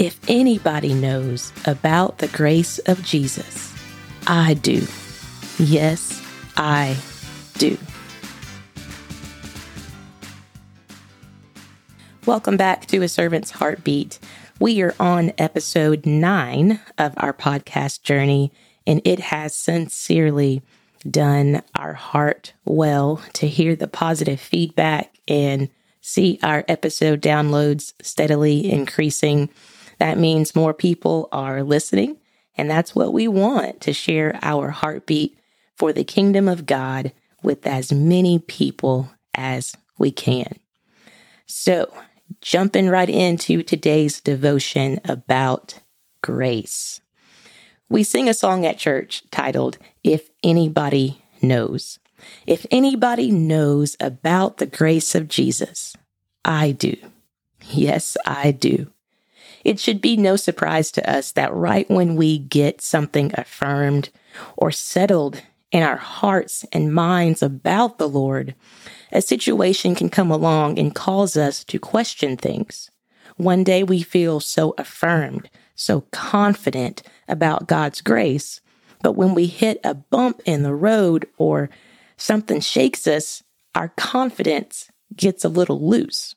If anybody knows about the grace of Jesus, I do. Yes, I do. Welcome back to A Servant's Heartbeat. We are on episode nine of our podcast journey, and it has sincerely done our heart well to hear the positive feedback and see our episode downloads steadily increasing. That means more people are listening. And that's what we want to share our heartbeat for the kingdom of God with as many people as we can. So, jumping right into today's devotion about grace. We sing a song at church titled, If Anybody Knows. If anybody knows about the grace of Jesus, I do. Yes, I do. It should be no surprise to us that right when we get something affirmed or settled in our hearts and minds about the Lord, a situation can come along and cause us to question things. One day we feel so affirmed, so confident about God's grace, but when we hit a bump in the road or something shakes us, our confidence gets a little loose.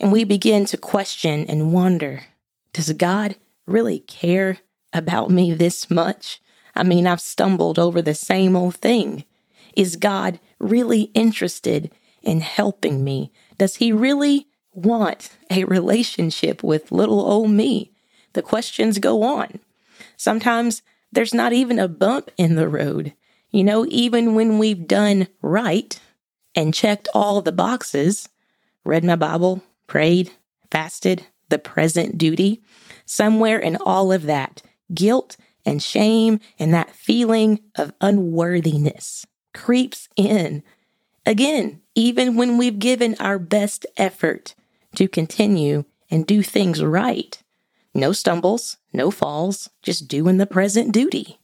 And we begin to question and wonder Does God really care about me this much? I mean, I've stumbled over the same old thing. Is God really interested in helping me? Does He really want a relationship with little old me? The questions go on. Sometimes there's not even a bump in the road. You know, even when we've done right and checked all the boxes, read my Bible, prayed, fasted, the present duty, somewhere in all of that, guilt and shame and that feeling of unworthiness creeps in. Again, even when we've given our best effort to continue and do things right. No stumbles, no falls, just doing the present duty.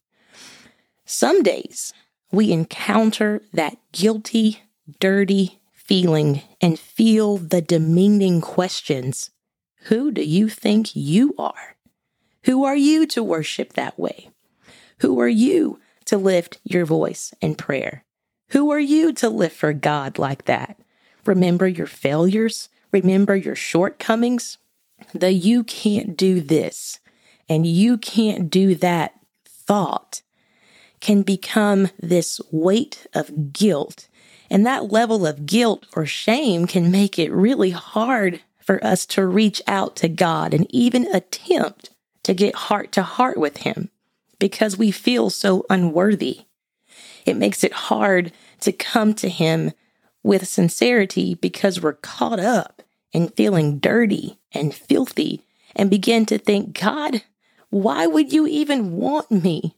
Some days we encounter that guilty, dirty feeling and feel the demeaning questions Who do you think you are? Who are you to worship that way? Who are you to lift your voice in prayer? Who are you to live for God like that? Remember your failures, remember your shortcomings. The you can't do this and you can't do that thought can become this weight of guilt and that level of guilt or shame can make it really hard for us to reach out to God and even attempt to get heart to heart with Him because we feel so unworthy. It makes it hard to come to Him with sincerity because we're caught up in feeling dirty and filthy and begin to think, God, why would you even want me?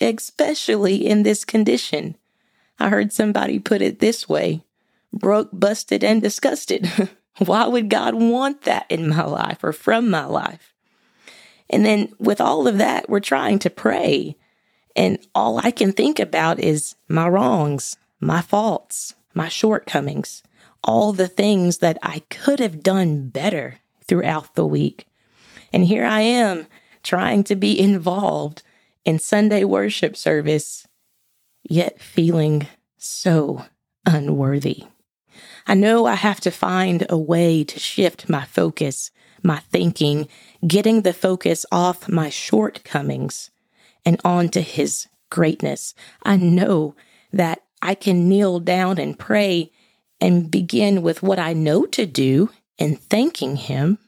Especially in this condition. I heard somebody put it this way broke, busted, and disgusted. Why would God want that in my life or from my life? And then with all of that, we're trying to pray. And all I can think about is my wrongs, my faults, my shortcomings, all the things that I could have done better throughout the week. And here I am trying to be involved in Sunday worship service yet feeling so unworthy. I know I have to find a way to shift my focus, my thinking, getting the focus off my shortcomings and onto His greatness. I know that I can kneel down and pray and begin with what I know to do and thanking Him.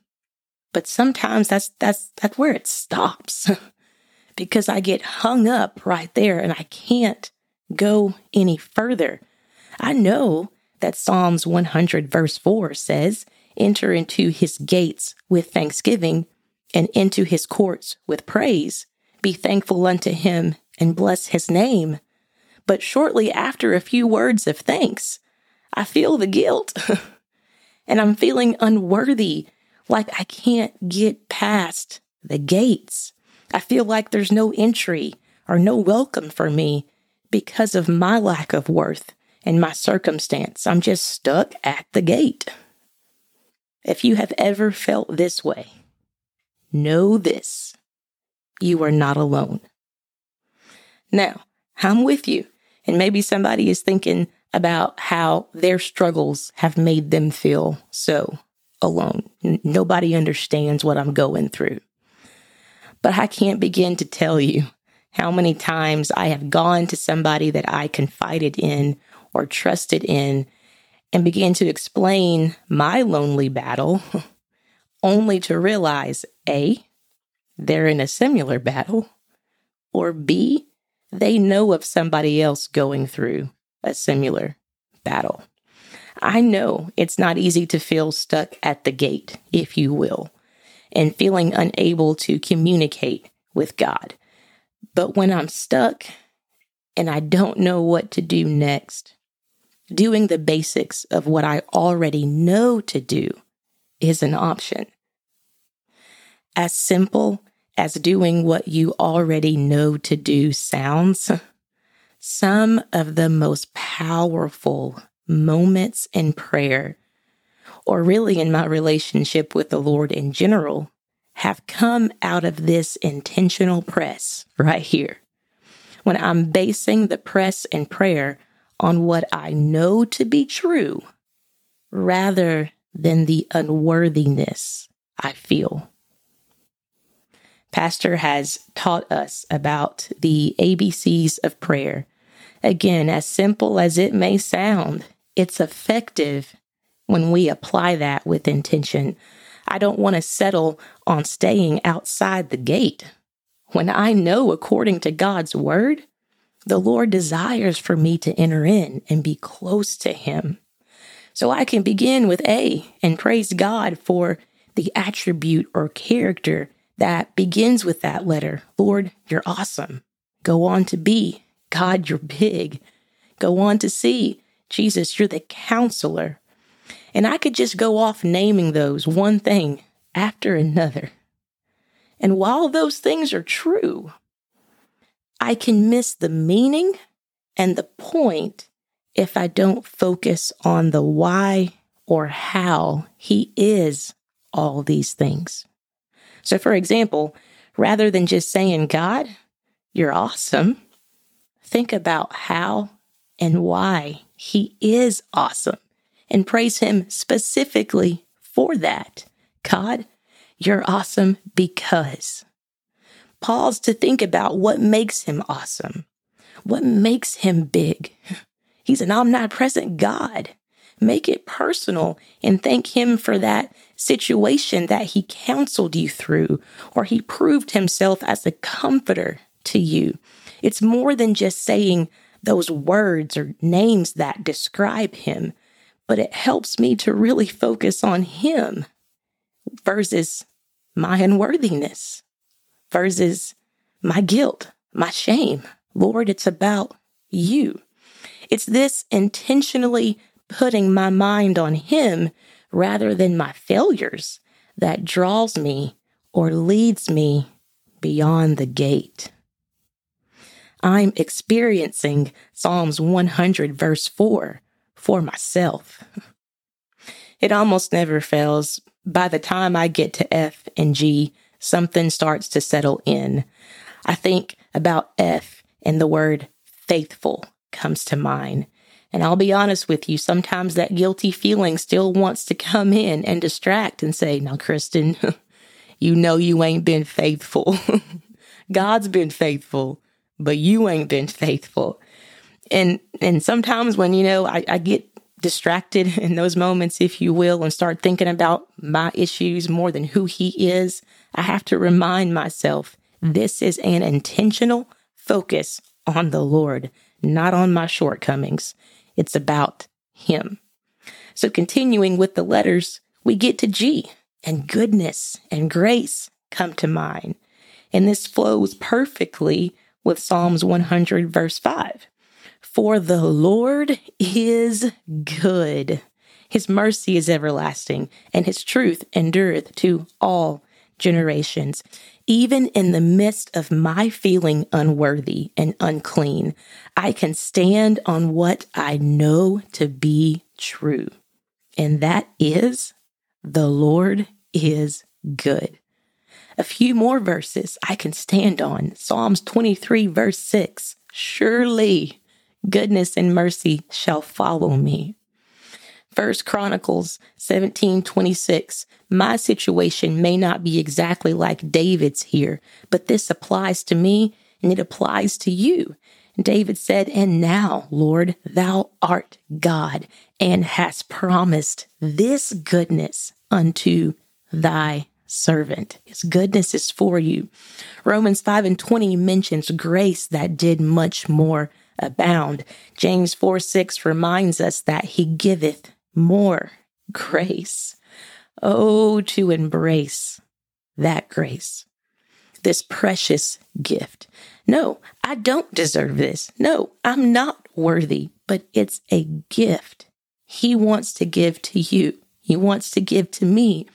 But sometimes that's that's that's where it stops. because I get hung up right there and I can't go any further. I know that Psalms 100, verse 4 says, Enter into his gates with thanksgiving and into his courts with praise. Be thankful unto him and bless his name. But shortly after a few words of thanks, I feel the guilt and I'm feeling unworthy, like I can't get past the gates. I feel like there's no entry or no welcome for me because of my lack of worth and my circumstance. I'm just stuck at the gate. If you have ever felt this way, know this you are not alone. Now, I'm with you. And maybe somebody is thinking about how their struggles have made them feel so alone. N- nobody understands what I'm going through. But I can't begin to tell you how many times I have gone to somebody that I confided in or trusted in and began to explain my lonely battle, only to realize A, they're in a similar battle, or B, they know of somebody else going through a similar battle. I know it's not easy to feel stuck at the gate, if you will, and feeling unable to communicate with God. But when I'm stuck and I don't know what to do next, doing the basics of what I already know to do is an option. As simple as doing what you already know to do sounds, some of the most powerful moments in prayer, or really in my relationship with the Lord in general, have come out of this intentional press right here. When I'm basing the press and prayer on what I know to be true rather than the unworthiness I feel. Pastor has taught us about the ABCs of prayer. Again, as simple as it may sound, it's effective when we apply that with intention. I don't want to settle on staying outside the gate. When I know, according to God's word, the Lord desires for me to enter in and be close to Him. So I can begin with A and praise God for the attribute or character that begins with that letter. Lord, you're awesome. Go on to B. God, you're big. Go on to C. Jesus, you're the counselor. And I could just go off naming those one thing after another. And while those things are true, I can miss the meaning and the point if I don't focus on the why or how he is all these things. So, for example, rather than just saying, God, you're awesome, think about how and why he is awesome and praise him specifically for that. God, you're awesome because. Pause to think about what makes him awesome, what makes him big. He's an omnipresent God. Make it personal and thank him for that situation that he counseled you through, or he proved himself as a comforter to you. It's more than just saying those words or names that describe him, but it helps me to really focus on him versus my unworthiness versus my guilt, my shame. Lord, it's about you. It's this intentionally putting my mind on Him rather than my failures that draws me or leads me beyond the gate. I'm experiencing Psalms 100, verse 4 for myself. It almost never fails. By the time I get to F and G, something starts to settle in. I think about F and the word faithful comes to mind. And I'll be honest with you, sometimes that guilty feeling still wants to come in and distract and say, Now, Kristen, you know you ain't been faithful. God's been faithful, but you ain't been faithful. And and sometimes when, you know, I, I get distracted in those moments, if you will, and start thinking about my issues more than who he is, I have to remind myself this is an intentional focus on the Lord, not on my shortcomings. It's about him. So, continuing with the letters, we get to G, and goodness and grace come to mind. And this flows perfectly with Psalms 100, verse 5. For the Lord is good. His mercy is everlasting, and his truth endureth to all generations. Even in the midst of my feeling unworthy and unclean, I can stand on what I know to be true. And that is the Lord is good. A few more verses I can stand on. Psalms 23, verse 6. Surely goodness and mercy shall follow me. First Chronicles 17 26. My situation may not be exactly like David's here, but this applies to me and it applies to you. David said, And now, Lord, thou art God and hast promised this goodness unto thy servant. His goodness is for you. Romans 5 and 20 mentions grace that did much more abound. James 4 6 reminds us that he giveth more grace. Oh, to embrace that grace, this precious gift. No, I don't deserve this. No, I'm not worthy, but it's a gift He wants to give to you. He wants to give to me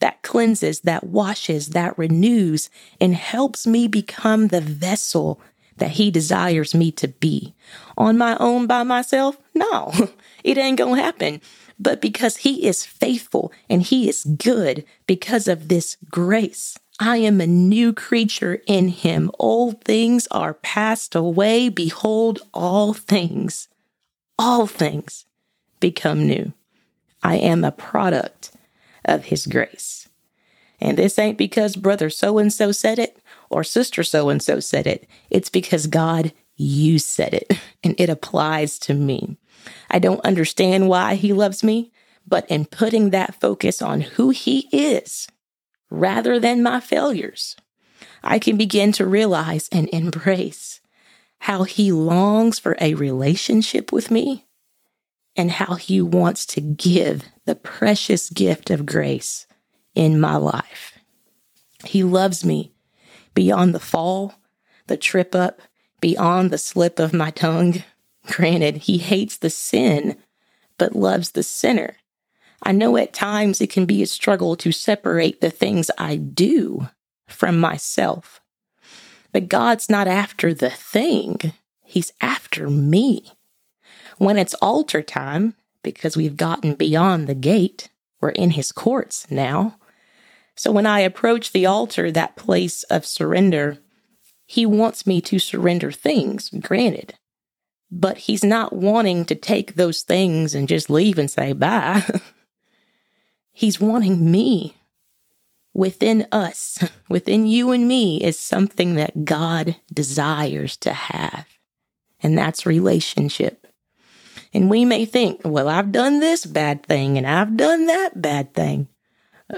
that cleanses, that washes, that renews, and helps me become the vessel that He desires me to be. On my own by myself? No, it ain't gonna happen. But because He is faithful and He is good because of this grace, I am a new creature in Him. Old things are passed away. Behold, all things, all things become new. I am a product of His grace. And this ain't because brother so and so said it or sister so and so said it. It's because God, you said it, and it applies to me. I don't understand why He loves me, but in putting that focus on who He is rather than my failures, I can begin to realize and embrace how He longs for a relationship with me and how He wants to give the precious gift of grace in my life. He loves me beyond the fall, the trip up, beyond the slip of my tongue. Granted, He hates the sin, but loves the sinner. I know at times it can be a struggle to separate the things I do from myself. But God's not after the thing, He's after me. When it's altar time, because we've gotten beyond the gate, we're in His courts now. So when I approach the altar, that place of surrender, He wants me to surrender things, granted. But He's not wanting to take those things and just leave and say bye. he's wanting me. Within us, within you and me, is something that God desires to have, and that's relationship. And we may think, well, I've done this bad thing and I've done that bad thing.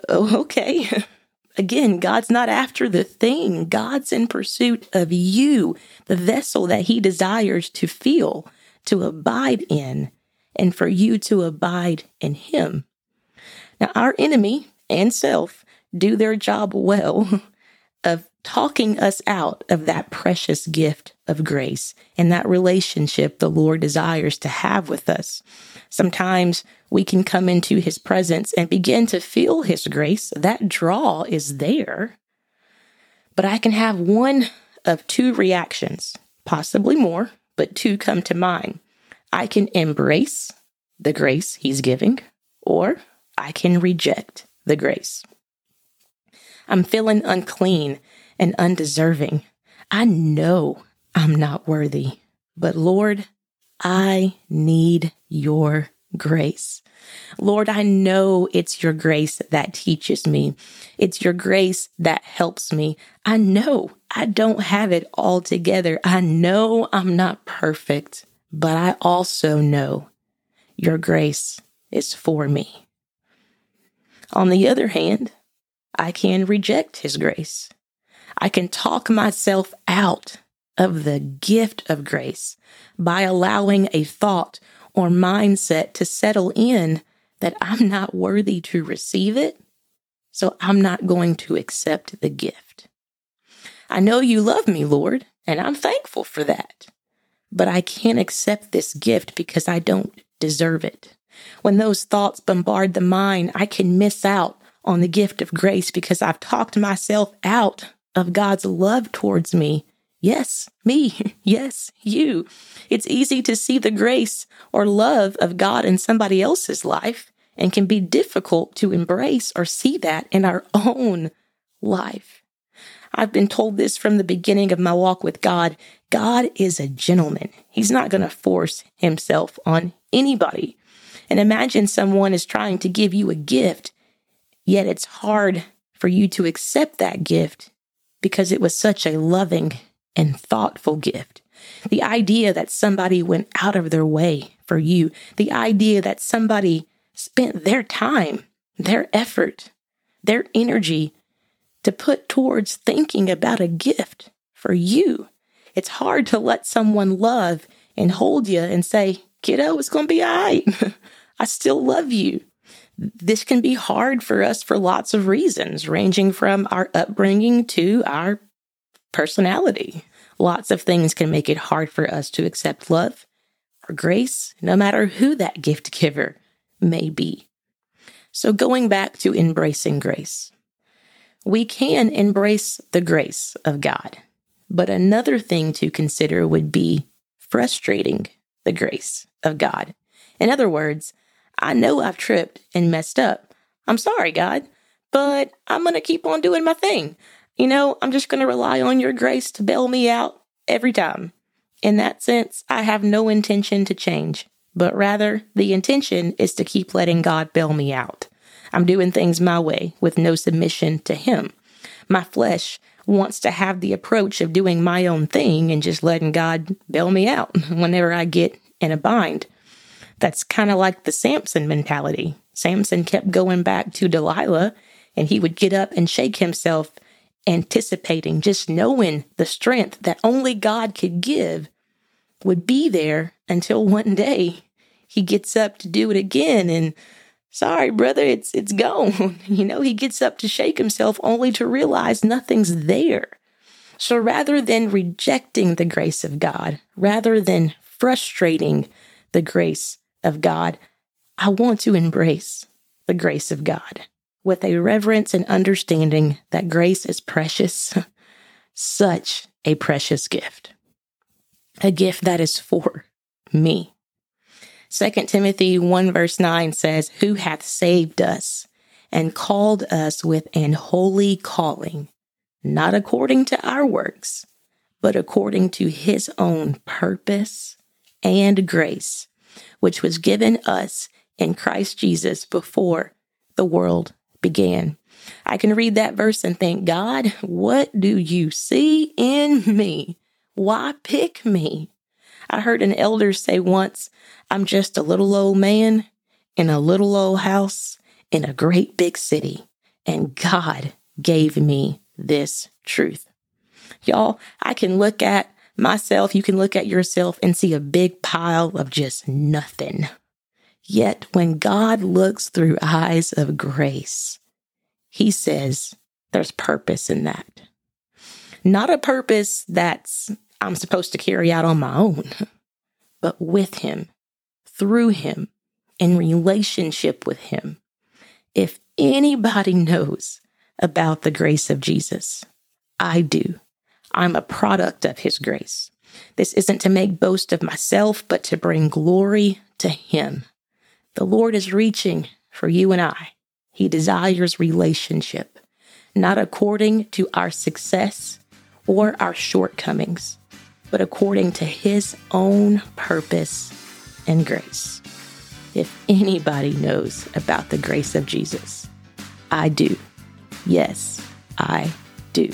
Oh, okay. Again, God's not after the thing. God's in pursuit of you, the vessel that He desires to feel, to abide in, and for you to abide in Him. Now, our enemy and self do their job well talking us out of that precious gift of grace and that relationship the Lord desires to have with us. Sometimes we can come into his presence and begin to feel his grace. That draw is there. But I can have one of two reactions, possibly more, but two come to mind. I can embrace the grace he's giving, or I can reject the grace. I'm feeling unclean and undeserving. I know I'm not worthy, but Lord, I need your grace. Lord, I know it's your grace that teaches me. It's your grace that helps me. I know I don't have it all together. I know I'm not perfect, but I also know your grace is for me. On the other hand, I can reject His grace. I can talk myself out of the gift of grace by allowing a thought or mindset to settle in that I'm not worthy to receive it, so I'm not going to accept the gift. I know you love me, Lord, and I'm thankful for that, but I can't accept this gift because I don't deserve it. When those thoughts bombard the mind, I can miss out on the gift of grace because I've talked myself out of God's love towards me. Yes, me. Yes, you. It's easy to see the grace or love of God in somebody else's life and can be difficult to embrace or see that in our own life. I've been told this from the beginning of my walk with God. God is a gentleman. He's not going to force himself on anybody. And imagine someone is trying to give you a gift, yet it's hard for you to accept that gift because it was such a loving and thoughtful gift. The idea that somebody went out of their way for you, the idea that somebody spent their time, their effort, their energy to put towards thinking about a gift for you. It's hard to let someone love and hold you and say, kiddo, it's going to be all right. I still love you. This can be hard for us for lots of reasons, ranging from our upbringing to our personality. Lots of things can make it hard for us to accept love or grace, no matter who that gift giver may be. So, going back to embracing grace, we can embrace the grace of God. But another thing to consider would be frustrating the grace of God. In other words, I know I've tripped and messed up. I'm sorry, God, but I'm going to keep on doing my thing. You know, I'm just going to rely on your grace to bail me out every time. In that sense, I have no intention to change, but rather the intention is to keep letting God bail me out. I'm doing things my way with no submission to Him. My flesh wants to have the approach of doing my own thing and just letting God bail me out whenever I get in a bind. That's kind of like the Samson mentality. Samson kept going back to Delilah and he would get up and shake himself, anticipating, just knowing the strength that only God could give would be there until one day he gets up to do it again. And sorry brother it's it's gone. You know he gets up to shake himself only to realize nothing's there. So rather than rejecting the grace of god rather than frustrating the grace of god i want to embrace the grace of god with a reverence and understanding that grace is precious such a precious gift a gift that is for me. 2 Timothy 1 verse 9 says, Who hath saved us and called us with an holy calling, not according to our works, but according to his own purpose and grace, which was given us in Christ Jesus before the world began. I can read that verse and think, God, what do you see in me? Why pick me? I heard an elder say once, I'm just a little old man in a little old house in a great big city, and God gave me this truth. Y'all, I can look at myself, you can look at yourself and see a big pile of just nothing. Yet when God looks through eyes of grace, he says there's purpose in that. Not a purpose that's I'm supposed to carry out on my own, but with Him, through Him, in relationship with Him. If anybody knows about the grace of Jesus, I do. I'm a product of His grace. This isn't to make boast of myself, but to bring glory to Him. The Lord is reaching for you and I. He desires relationship, not according to our success or our shortcomings, but according to his own purpose and grace. If anybody knows about the grace of Jesus, I do. Yes, I do.